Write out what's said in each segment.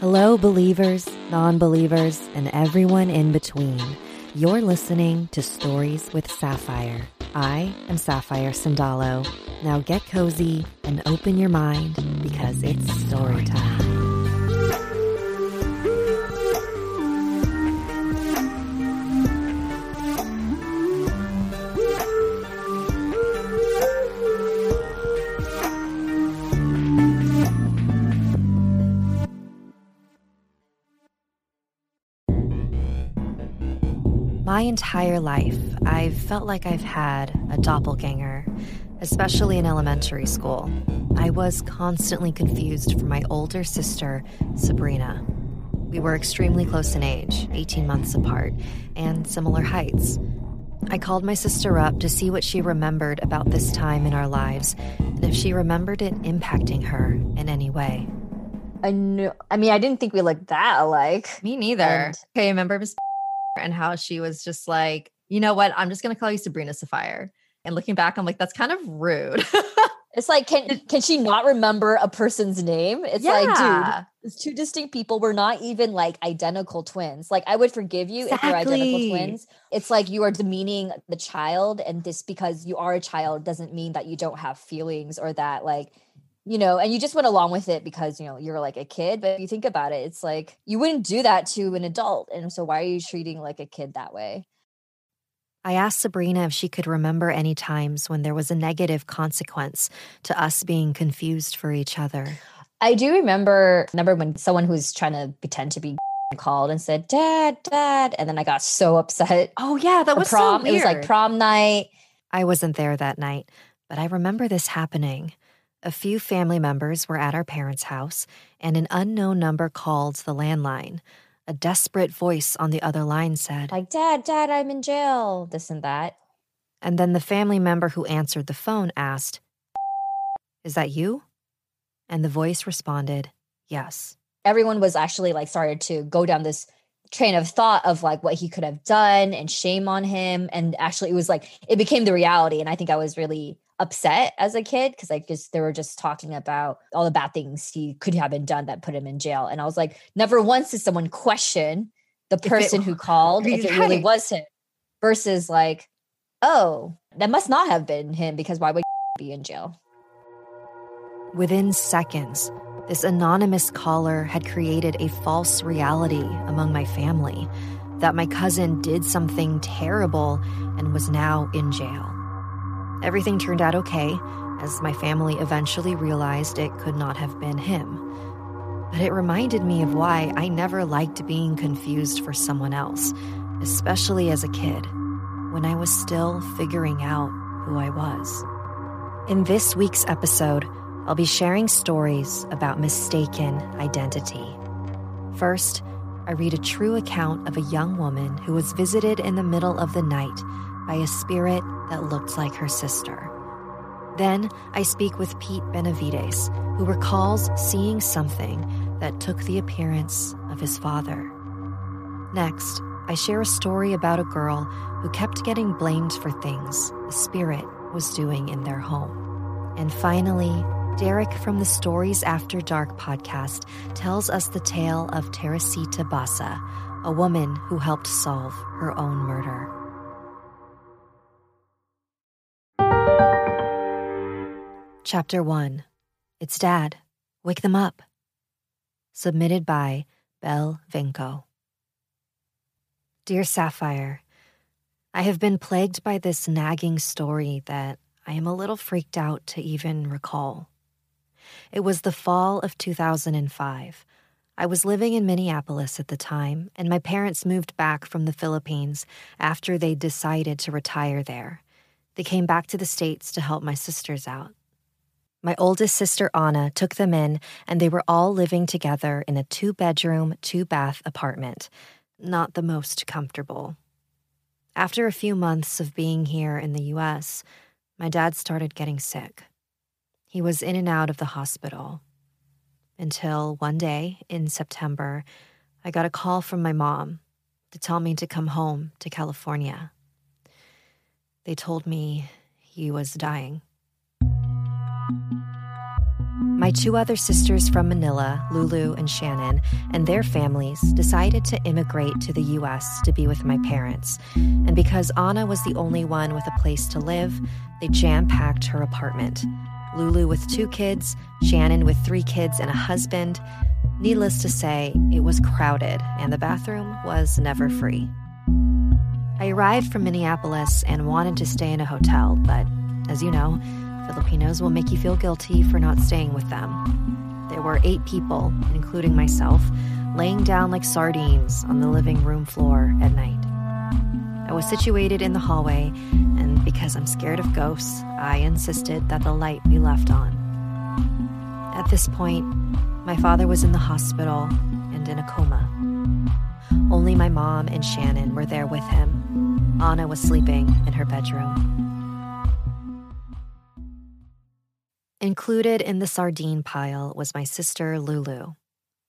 Hello, believers, non believers, and everyone in between. You're listening to Stories with Sapphire. I am Sapphire Sandalo. Now get cozy and open your mind because it's story time. My entire life, I've felt like I've had a doppelganger, especially in elementary school. I was constantly confused for my older sister, Sabrina. We were extremely close in age, 18 months apart, and similar heights. I called my sister up to see what she remembered about this time in our lives and if she remembered it impacting her in any way. I knew. I mean, I didn't think we looked that alike. Me neither. And- okay, remember Miss and how she was just like, you know what? I'm just gonna call you Sabrina Sapphire. And looking back, I'm like, that's kind of rude. It's like, can can she not remember a person's name? It's like, dude, it's two distinct people. We're not even like identical twins. Like, I would forgive you if you're identical twins. It's like you are demeaning the child, and this because you are a child doesn't mean that you don't have feelings or that like. You know, and you just went along with it because you know you're like a kid. But if you think about it, it's like you wouldn't do that to an adult, and so why are you treating like a kid that way? I asked Sabrina if she could remember any times when there was a negative consequence to us being confused for each other. I do remember remember when someone who's trying to pretend to be called and said, Dad, Dad. And then I got so upset. oh yeah, that was prom. so it was like prom night. I wasn't there that night, but I remember this happening. A few family members were at our parents' house, and an unknown number called the landline. A desperate voice on the other line said, Like, Dad, Dad, I'm in jail. This and that. and then the family member who answered the phone asked, Is that you? And the voice responded, Yes. Everyone was actually like started to go down this train of thought of like what he could have done and shame on him. And actually it was like it became the reality. And I think I was really upset as a kid because like just they were just talking about all the bad things he could have been done that put him in jail. And I was like, never once did someone question the it person who called if it really Right. was him versus like, oh, that must not have been him because why would be in jail? Within seconds, this anonymous caller had created a false reality among my family that my cousin did something terrible and was now in jail. Everything turned out okay, as my family eventually realized it could not have been him. But it reminded me of why I never liked being confused for someone else, especially as a kid, when I was still figuring out who I was. In this week's episode, I'll be sharing stories about mistaken identity. First, I read a true account of a young woman who was visited in the middle of the night by a spirit that looked like her sister. Then, I speak with Pete Benavides, who recalls seeing something that took the appearance of his father. Next, I share a story about a girl who kept getting blamed for things the spirit was doing in their home. And finally, Derek from the Stories After Dark podcast tells us the tale of Teresita Basa, a woman who helped solve her own murder. Chapter 1 It's Dad. Wake them up. Submitted by Belle Vinco. Dear Sapphire, I have been plagued by this nagging story that I am a little freaked out to even recall. It was the fall of 2005. I was living in Minneapolis at the time, and my parents moved back from the Philippines after they decided to retire there. They came back to the States to help my sisters out. My oldest sister Anna took them in, and they were all living together in a two bedroom, two bath apartment. Not the most comfortable. After a few months of being here in the US, my dad started getting sick. He was in and out of the hospital. Until one day in September, I got a call from my mom to tell me to come home to California. They told me he was dying. My two other sisters from Manila, Lulu and Shannon, and their families decided to immigrate to the US to be with my parents. And because Anna was the only one with a place to live, they jam packed her apartment. Lulu with two kids, Shannon with three kids and a husband. Needless to say, it was crowded and the bathroom was never free. I arrived from Minneapolis and wanted to stay in a hotel, but as you know, Filipinos will make you feel guilty for not staying with them. There were eight people, including myself, laying down like sardines on the living room floor at night. I was situated in the hallway, because I'm scared of ghosts, I insisted that the light be left on. At this point, my father was in the hospital and in a coma. Only my mom and Shannon were there with him. Anna was sleeping in her bedroom. Included in the sardine pile was my sister Lulu.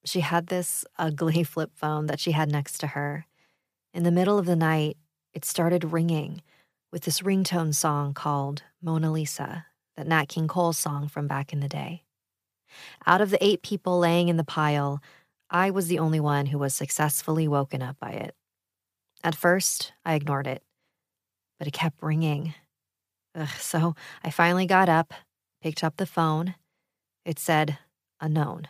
She had this ugly flip phone that she had next to her. In the middle of the night, it started ringing with this ringtone song called Mona Lisa, that Nat King Cole song from back in the day. Out of the eight people laying in the pile, I was the only one who was successfully woken up by it. At first, I ignored it, but it kept ringing. Ugh, so I finally got up picked up the phone. It said, unknown.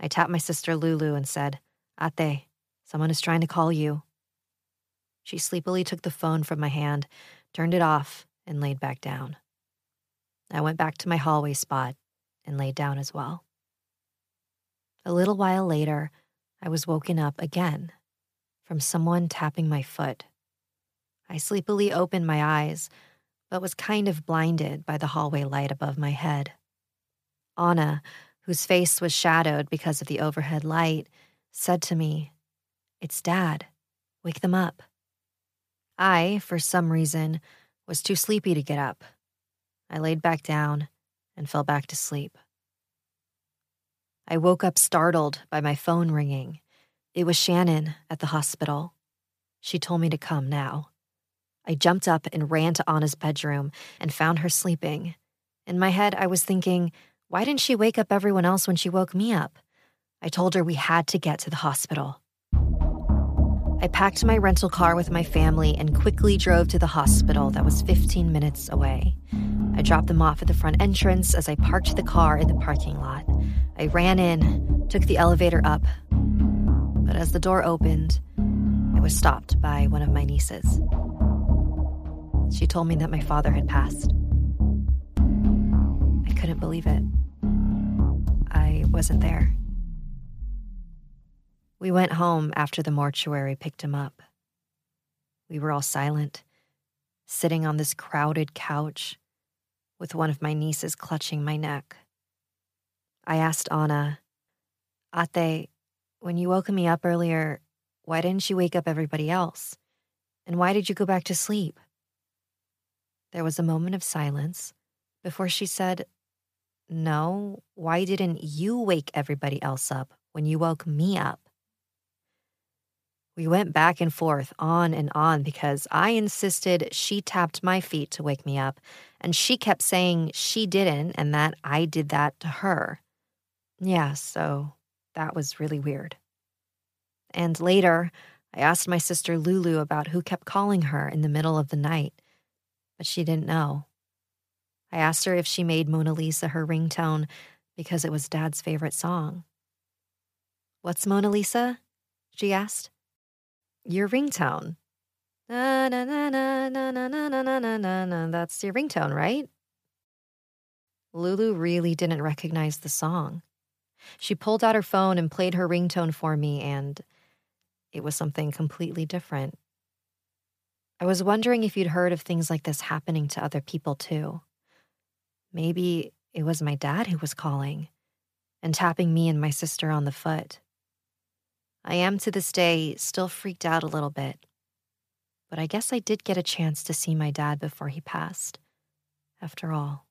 I tapped my sister Lulu and said, Ate, someone is trying to call you. She sleepily took the phone from my hand, turned it off, and laid back down. I went back to my hallway spot and laid down as well. A little while later, I was woken up again from someone tapping my foot. I sleepily opened my eyes but was kind of blinded by the hallway light above my head. Anna, whose face was shadowed because of the overhead light, said to me, It's Dad. Wake them up. I, for some reason, was too sleepy to get up. I laid back down and fell back to sleep. I woke up startled by my phone ringing. It was Shannon at the hospital. She told me to come now. I jumped up and ran to Anna's bedroom and found her sleeping. In my head, I was thinking, why didn't she wake up everyone else when she woke me up? I told her we had to get to the hospital. I packed my rental car with my family and quickly drove to the hospital that was 15 minutes away. I dropped them off at the front entrance as I parked the car in the parking lot. I ran in, took the elevator up, but as the door opened, I was stopped by one of my nieces. She told me that my father had passed. I couldn't believe it. I wasn't there. We went home after the mortuary picked him up. We were all silent, sitting on this crowded couch with one of my nieces clutching my neck. I asked Anna, Ate, when you woke me up earlier, why didn't you wake up everybody else? And why did you go back to sleep? There was a moment of silence before she said, No, why didn't you wake everybody else up when you woke me up? We went back and forth, on and on, because I insisted she tapped my feet to wake me up, and she kept saying she didn't and that I did that to her. Yeah, so that was really weird. And later, I asked my sister Lulu about who kept calling her in the middle of the night but she didn't know. I asked her if she made Mona Lisa her ringtone because it was Dad's favorite song. What's Mona Lisa? she asked. Your ringtone. Na na na na na na na na na na na. That's your ringtone, right? Lulu really didn't recognize the song. She pulled out her phone and played her ringtone for me, and it was something completely different. I was wondering if you'd heard of things like this happening to other people too. Maybe it was my dad who was calling and tapping me and my sister on the foot. I am to this day still freaked out a little bit, but I guess I did get a chance to see my dad before he passed, after all.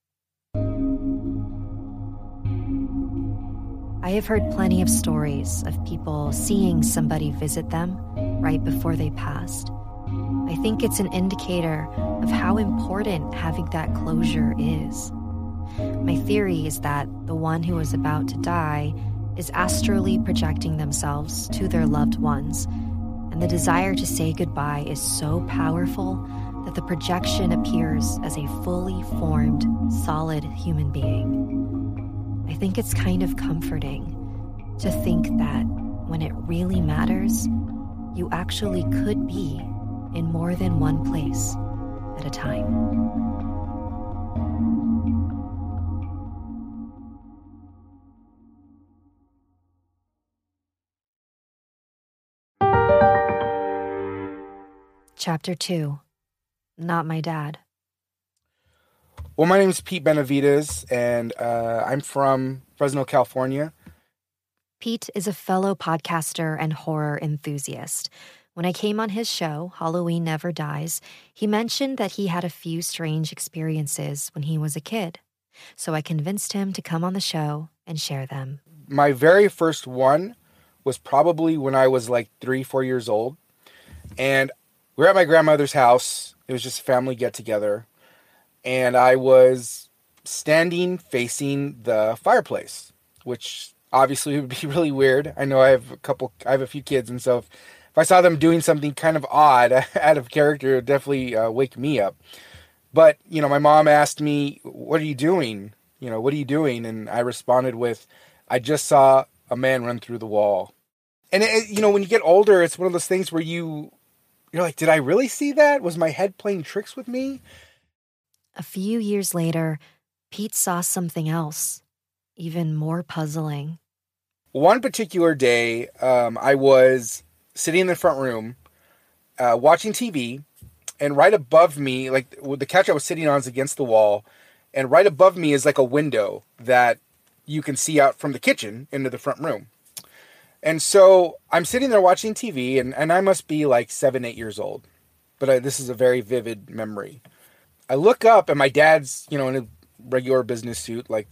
I have heard plenty of stories of people seeing somebody visit them right before they passed. I think it's an indicator of how important having that closure is. My theory is that the one who is about to die is astrally projecting themselves to their loved ones, and the desire to say goodbye is so powerful that the projection appears as a fully formed, solid human being. I think it's kind of comforting to think that when it really matters, you actually could be in more than one place at a time. Chapter 2 Not My Dad. Well, my name is Pete Benavides, and uh, I'm from Fresno, California. Pete is a fellow podcaster and horror enthusiast. When I came on his show, Halloween Never Dies, he mentioned that he had a few strange experiences when he was a kid. So I convinced him to come on the show and share them. My very first one was probably when I was like three, four years old. And we were at my grandmother's house. It was just a family get together. And I was standing facing the fireplace, which obviously would be really weird. I know I have a couple, I have a few kids, and so if, if I saw them doing something kind of odd, out of character, it would definitely uh, wake me up. But you know, my mom asked me, "What are you doing? You know, what are you doing?" And I responded with, "I just saw a man run through the wall." And it, you know, when you get older, it's one of those things where you you're like, "Did I really see that? Was my head playing tricks with me?" A few years later, Pete saw something else, even more puzzling. One particular day, um, I was sitting in the front room uh, watching TV, and right above me, like the couch I was sitting on is against the wall, and right above me is like a window that you can see out from the kitchen into the front room. And so I'm sitting there watching TV, and, and I must be like seven, eight years old. But I, this is a very vivid memory. I look up, and my dad's, you know, in a regular business suit, like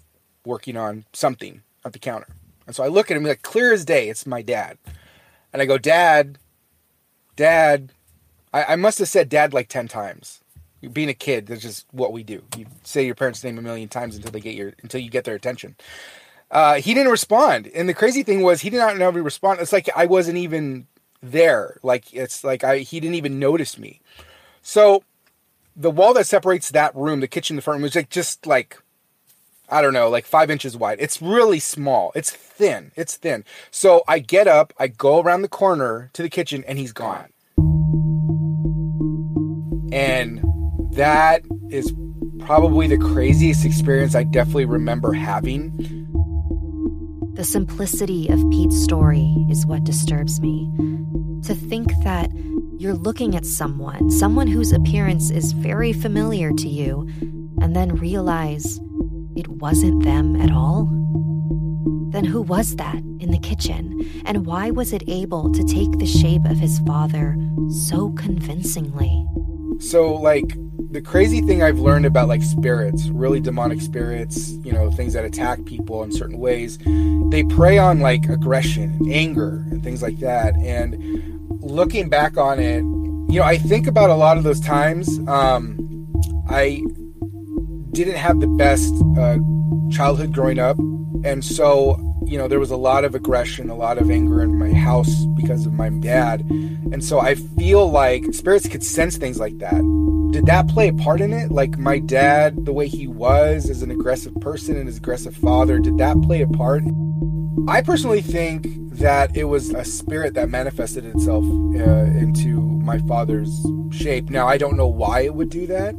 working on something at the counter. And so I look at him, like clear as day, it's my dad. And I go, Dad, Dad. I, I must have said dad like 10 times. Being a kid, that's just what we do. You say your parents' name a million times until they get your until you get their attention. Uh, he didn't respond, and the crazy thing was he did not know respond. It's like I wasn't even there. Like it's like I he didn't even notice me. So the wall that separates that room, the kitchen, the front room, was like just like I don't know, like five inches wide. It's really small. It's thin. It's thin. So I get up, I go around the corner to the kitchen, and he's gone. And that is probably the craziest experience I definitely remember having. The simplicity of Pete's story is what disturbs me. To think that you're looking at someone, someone whose appearance is very familiar to you, and then realize it wasn't them at all? Then who was that in the kitchen, and why was it able to take the shape of his father so convincingly? So, like, the crazy thing I've learned about like spirits, really demonic spirits, you know, things that attack people in certain ways, they prey on like aggression and anger and things like that. And looking back on it, you know, I think about a lot of those times. Um, I didn't have the best uh, childhood growing up, and so you know there was a lot of aggression, a lot of anger in my house because of my dad, and so I feel like spirits could sense things like that. Did that play a part in it? Like my dad, the way he was as an aggressive person and his aggressive father, did that play a part? I personally think that it was a spirit that manifested itself uh, into my father's shape. Now, I don't know why it would do that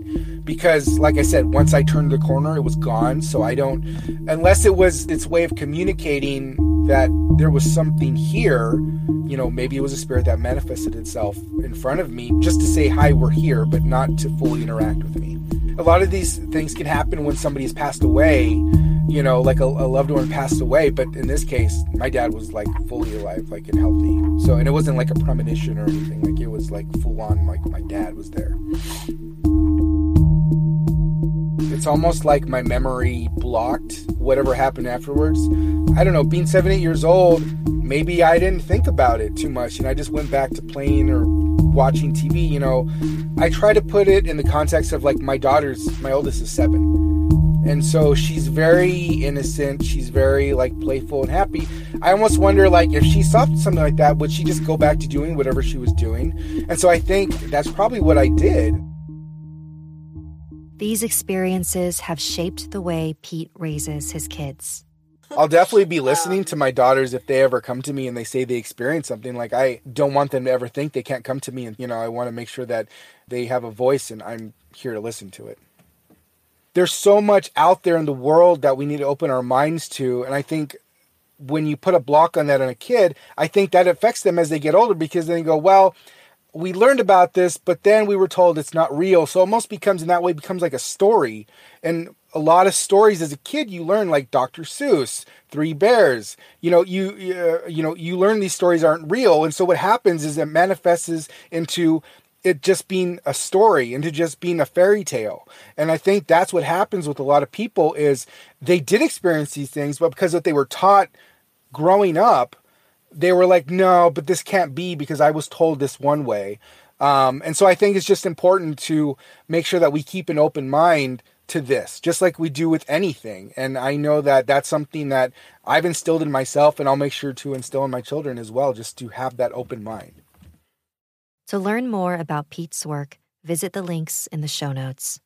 because, like I said, once I turned the corner, it was gone. So I don't, unless it was its way of communicating that there was something here, you know, maybe it was a spirit that manifested itself in front of me just to say, hi, we're here, but not to fully interact with me. a lot of these things can happen when somebody's passed away, you know, like a, a, loved one passed away. But in this case, my dad was like fully alive, like and healthy. So, and it wasn't like a premonition or anything. Like it was like full on, like my dad was there. It's almost like my memory blocked whatever happened afterwards. I don't know, being seven, eight years old, maybe I didn't think about it too much and I just went back to playing or watching TV. You know, I try to put it in the context of like my daughter's, my oldest is seven. And so she's very innocent. She's very like playful and happy. I almost wonder like if she saw something like that, would she just go back to doing whatever she was doing? And so I think that's probably what I did. These experiences have shaped the way Pete raises his kids. I'll definitely be listening to my daughters if they ever come to me and they say they experience something. Like I don't want them to ever think they can't come to me, and you know I want to make sure that they have a voice, and I'm here to listen to it. There's so much out there in the world that we need to open our minds to, and I think when you put a block on that on a kid, I think that affects them as they get older because then they go, well, we learned about this, but then we were told it's not real. So it almost becomes in that way becomes like a story. And a lot of stories as a kid you learn like Dr. Seuss, Three Bears. You know, you uh, you know, you learn these stories aren't real. And so what happens is it manifests into it just being a story into just being a fairy tale. And I think that's what happens with a lot of people is they did experience these things, but because what they were taught growing up, they were like, no, but this can't be because I was told this one way. Um, and so I think it's just important to make sure that we keep an open mind to this, just like we do with anything. And I know that that's something that I've instilled in myself, and I'll make sure to instill in my children as well, just to have that open mind. To learn more about Pete's work, visit the links in the show notes.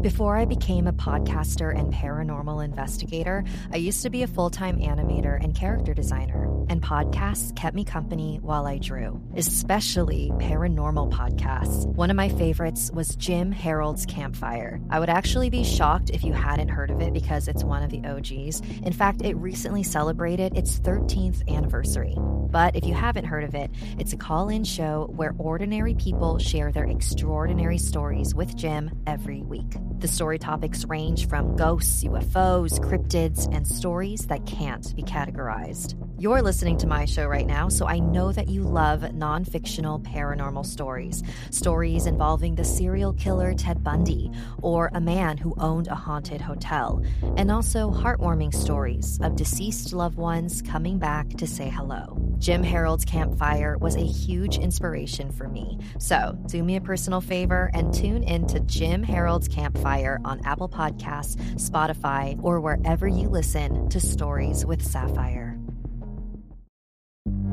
Before I became a podcaster and paranormal investigator, I used to be a full time animator and character designer, and podcasts kept me company while I drew, especially paranormal podcasts. One of my favorites was Jim Harold's Campfire. I would actually be shocked if you hadn't heard of it because it's one of the OGs. In fact, it recently celebrated its 13th anniversary. But if you haven't heard of it, it's a call in show where ordinary people share their extraordinary stories with Jim every week. The story topics range from ghosts, UFOs, cryptids, and stories that can't be categorized. You're listening to my show right now, so I know that you love non fictional paranormal stories. Stories involving the serial killer Ted Bundy, or a man who owned a haunted hotel, and also heartwarming stories of deceased loved ones coming back to say hello. Jim Harold's Campfire was a huge inspiration for me. So, do me a personal favor and tune in to Jim Harold's Campfire on Apple Podcasts, Spotify, or wherever you listen to Stories with Sapphire.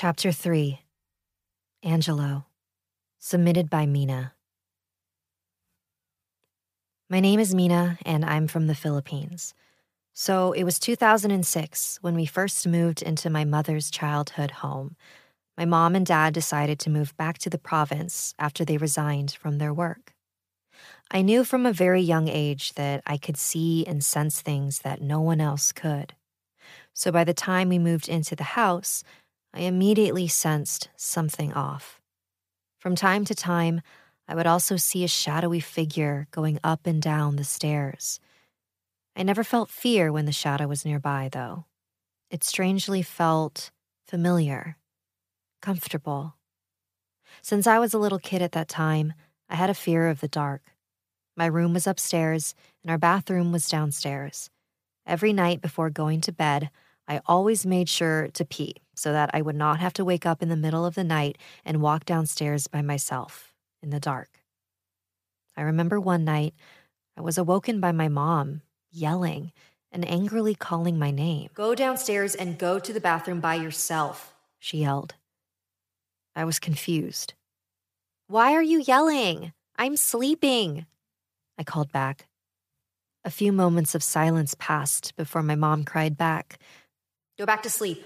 Chapter 3 Angelo. Submitted by Mina. My name is Mina, and I'm from the Philippines. So it was 2006 when we first moved into my mother's childhood home. My mom and dad decided to move back to the province after they resigned from their work. I knew from a very young age that I could see and sense things that no one else could. So by the time we moved into the house, I immediately sensed something off. From time to time, I would also see a shadowy figure going up and down the stairs. I never felt fear when the shadow was nearby, though. It strangely felt familiar, comfortable. Since I was a little kid at that time, I had a fear of the dark. My room was upstairs, and our bathroom was downstairs. Every night before going to bed, I always made sure to pee so that I would not have to wake up in the middle of the night and walk downstairs by myself in the dark. I remember one night I was awoken by my mom yelling and angrily calling my name. Go downstairs and go to the bathroom by yourself, she yelled. I was confused. Why are you yelling? I'm sleeping. I called back. A few moments of silence passed before my mom cried back, Go back to sleep.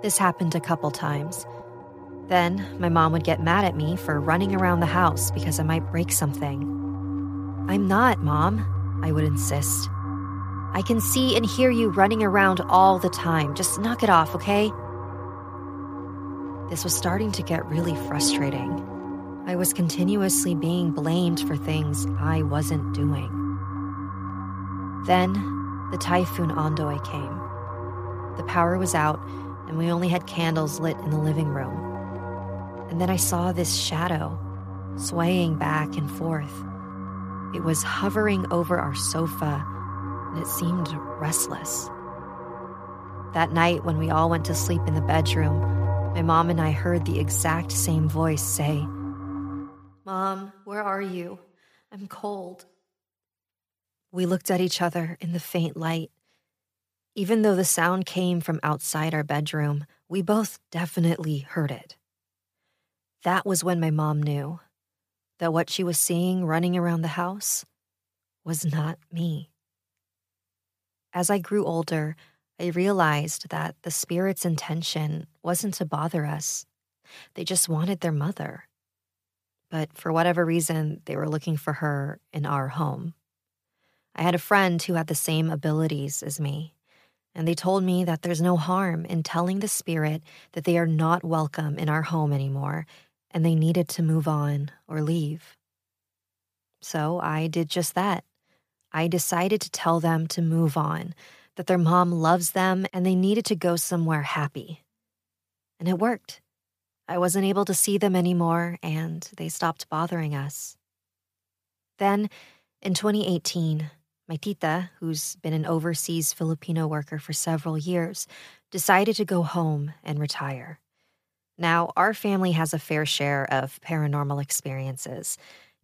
This happened a couple times. Then my mom would get mad at me for running around the house because I might break something. I'm not, Mom, I would insist. I can see and hear you running around all the time. Just knock it off, okay? This was starting to get really frustrating. I was continuously being blamed for things I wasn't doing. Then the typhoon Ondoy came. The power was out, and we only had candles lit in the living room. And then I saw this shadow swaying back and forth. It was hovering over our sofa, and it seemed restless. That night, when we all went to sleep in the bedroom, my mom and I heard the exact same voice say, Mom, where are you? I'm cold. We looked at each other in the faint light. Even though the sound came from outside our bedroom, we both definitely heard it. That was when my mom knew that what she was seeing running around the house was not me. As I grew older, I realized that the spirit's intention wasn't to bother us. They just wanted their mother but for whatever reason, they were looking for her in our home. I had a friend who had the same abilities as me, and they told me that there's no harm in telling the spirit that they are not welcome in our home anymore and they needed to move on or leave. So I did just that. I decided to tell them to move on, that their mom loves them and they needed to go somewhere happy. And it worked. I wasn't able to see them anymore, and they stopped bothering us. Then, in 2018, my tita, who's been an overseas Filipino worker for several years, decided to go home and retire. Now, our family has a fair share of paranormal experiences,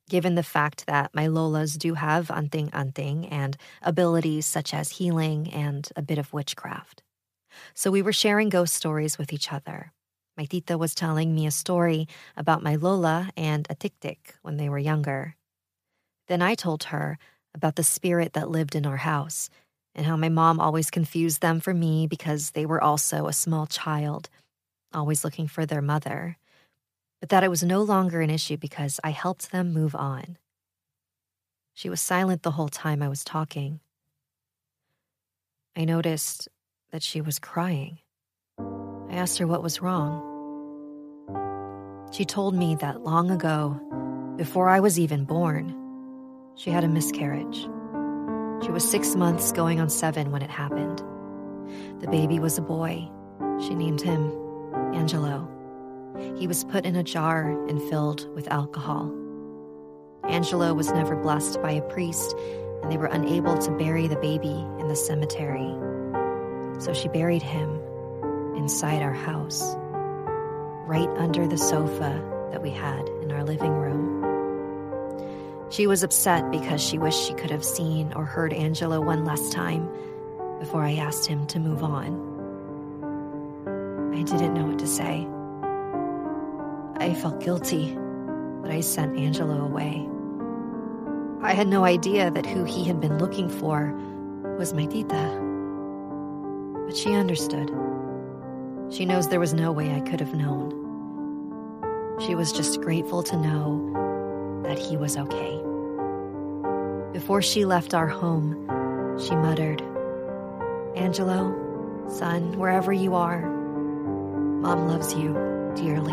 given the fact that my lolas do have anting anting and abilities such as healing and a bit of witchcraft. So we were sharing ghost stories with each other. My tita was telling me a story about my Lola and a tik when they were younger. Then I told her about the spirit that lived in our house and how my mom always confused them for me because they were also a small child, always looking for their mother, but that it was no longer an issue because I helped them move on. She was silent the whole time I was talking. I noticed that she was crying. I asked her what was wrong. She told me that long ago, before I was even born, she had a miscarriage. She was six months going on seven when it happened. The baby was a boy. She named him Angelo. He was put in a jar and filled with alcohol. Angelo was never blessed by a priest, and they were unable to bury the baby in the cemetery. So she buried him inside our house, right under the sofa that we had in our living room. She was upset because she wished she could have seen or heard Angelo one last time before I asked him to move on. I didn't know what to say. I felt guilty, but I sent Angelo away. I had no idea that who he had been looking for was my tita. But she understood. She knows there was no way I could have known. She was just grateful to know that he was okay. Before she left our home, she muttered, Angelo, son, wherever you are, Mom loves you dearly.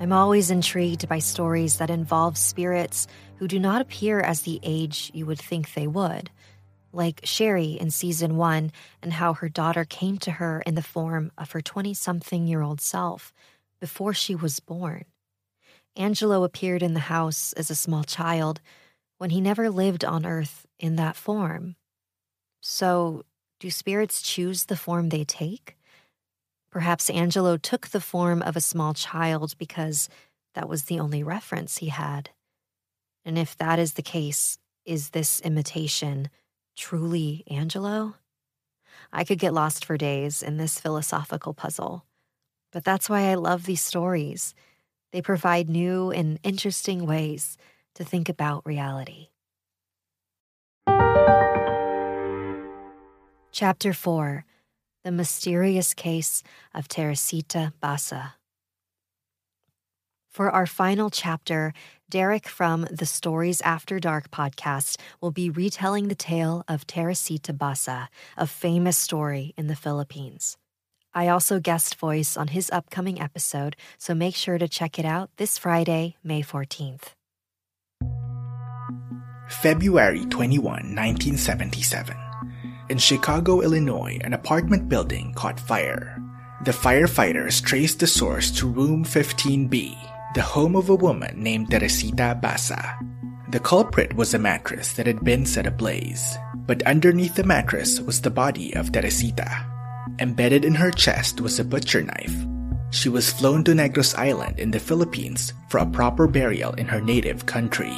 I'm always intrigued by stories that involve spirits who do not appear as the age you would think they would, like Sherry in season one, and how her daughter came to her in the form of her 20 something year old self before she was born. Angelo appeared in the house as a small child when he never lived on Earth in that form. So, do spirits choose the form they take? Perhaps Angelo took the form of a small child because that was the only reference he had. And if that is the case, is this imitation truly Angelo? I could get lost for days in this philosophical puzzle. But that's why I love these stories. They provide new and interesting ways to think about reality. Chapter 4 The Mysterious Case of Teresita Basa. For our final chapter, Derek from the Stories After Dark podcast will be retelling the tale of Teresita Basa, a famous story in the Philippines. I also guest voice on his upcoming episode, so make sure to check it out this Friday, May 14th. February 21, 1977. In Chicago, Illinois, an apartment building caught fire. The firefighters traced the source to room 15B, the home of a woman named Teresita Basa. The culprit was a mattress that had been set ablaze, but underneath the mattress was the body of Teresita. Embedded in her chest was a butcher knife. She was flown to Negros Island in the Philippines for a proper burial in her native country.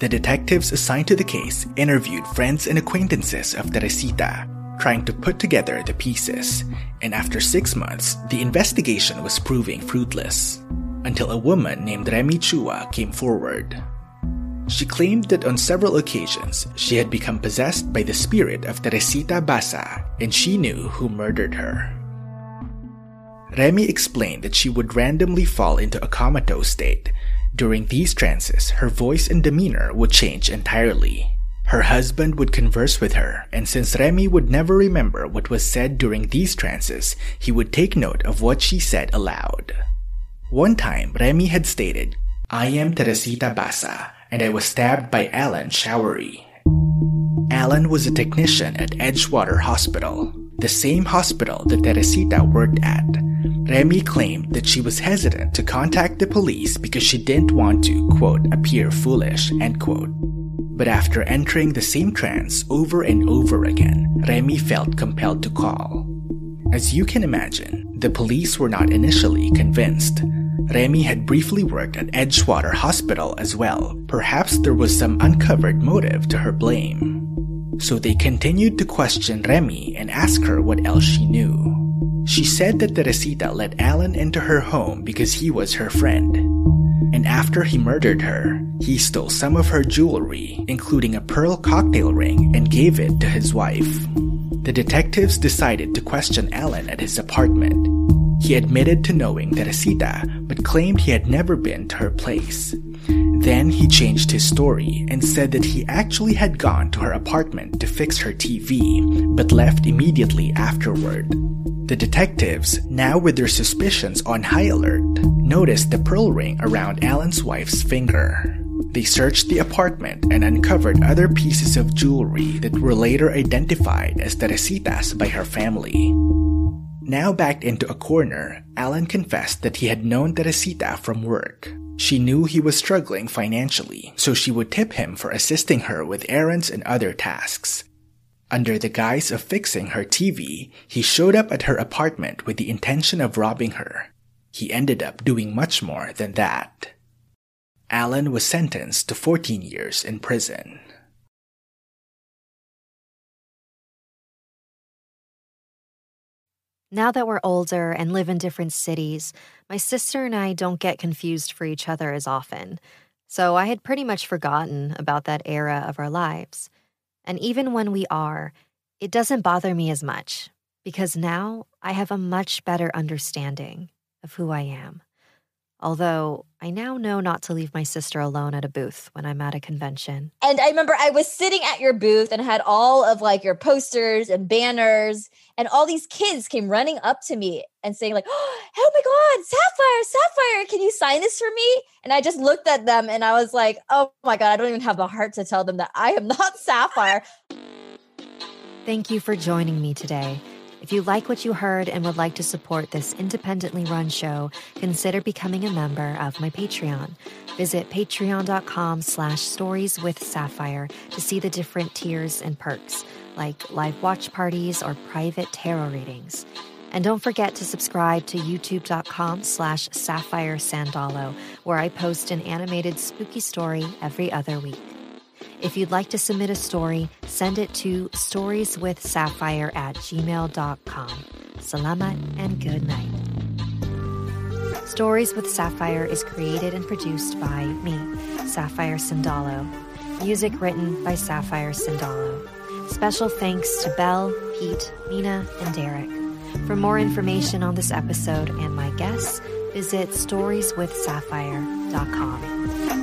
The detectives assigned to the case interviewed friends and acquaintances of Teresita, trying to put together the pieces, and after six months, the investigation was proving fruitless. Until a woman named Remy Chua came forward. She claimed that on several occasions she had become possessed by the spirit of Teresita Basa and she knew who murdered her. Remy explained that she would randomly fall into a comatose state during these trances, her voice and demeanor would change entirely. Her husband would converse with her, and since Remy would never remember what was said during these trances, he would take note of what she said aloud. One time, Remy had stated, I am Teresita Basa, and I was stabbed by Alan Showery. Alan was a technician at Edgewater Hospital, the same hospital that Teresita worked at. Remy claimed that she was hesitant to contact the police because she didn't want to, quote, appear foolish, end quote. But after entering the same trance over and over again, Remy felt compelled to call. As you can imagine, the police were not initially convinced. Remy had briefly worked at Edgewater Hospital as well. Perhaps there was some uncovered motive to her blame. So they continued to question Remy and ask her what else she knew. She said that Teresita let Alan into her home because he was her friend. And after he murdered her, he stole some of her jewelry, including a pearl cocktail ring, and gave it to his wife. The detectives decided to question Alan at his apartment. He admitted to knowing Teresita, but claimed he had never been to her place. Then he changed his story and said that he actually had gone to her apartment to fix her TV, but left immediately afterward. The detectives, now with their suspicions on high alert, noticed the pearl ring around Alan's wife's finger. They searched the apartment and uncovered other pieces of jewelry that were later identified as Teresita's by her family. Now backed into a corner, Alan confessed that he had known Teresita from work. She knew he was struggling financially, so she would tip him for assisting her with errands and other tasks. Under the guise of fixing her TV, he showed up at her apartment with the intention of robbing her. He ended up doing much more than that. Alan was sentenced to 14 years in prison. Now that we're older and live in different cities, my sister and I don't get confused for each other as often. So I had pretty much forgotten about that era of our lives. And even when we are, it doesn't bother me as much because now I have a much better understanding of who I am. Although I now know not to leave my sister alone at a booth when I'm at a convention. And I remember I was sitting at your booth and had all of like your posters and banners, and all these kids came running up to me and saying, like, oh my God, Sapphire, Sapphire, can you sign this for me? And I just looked at them and I was like, oh my God, I don't even have the heart to tell them that I am not Sapphire. Thank you for joining me today. If you like what you heard and would like to support this independently run show, consider becoming a member of my Patreon. Visit patreon.com slash stories with sapphire to see the different tiers and perks, like live watch parties or private tarot readings. And don't forget to subscribe to youtube.com slash sapphire sandalo, where I post an animated spooky story every other week. If you'd like to submit a story, send it to storieswithsapphire at gmail.com. Salamat and good night. Stories with Sapphire is created and produced by me, Sapphire Sandalo. Music written by Sapphire Sandalo. Special thanks to Belle, Pete, Mina, and Derek. For more information on this episode and my guests, visit storieswithsapphire.com.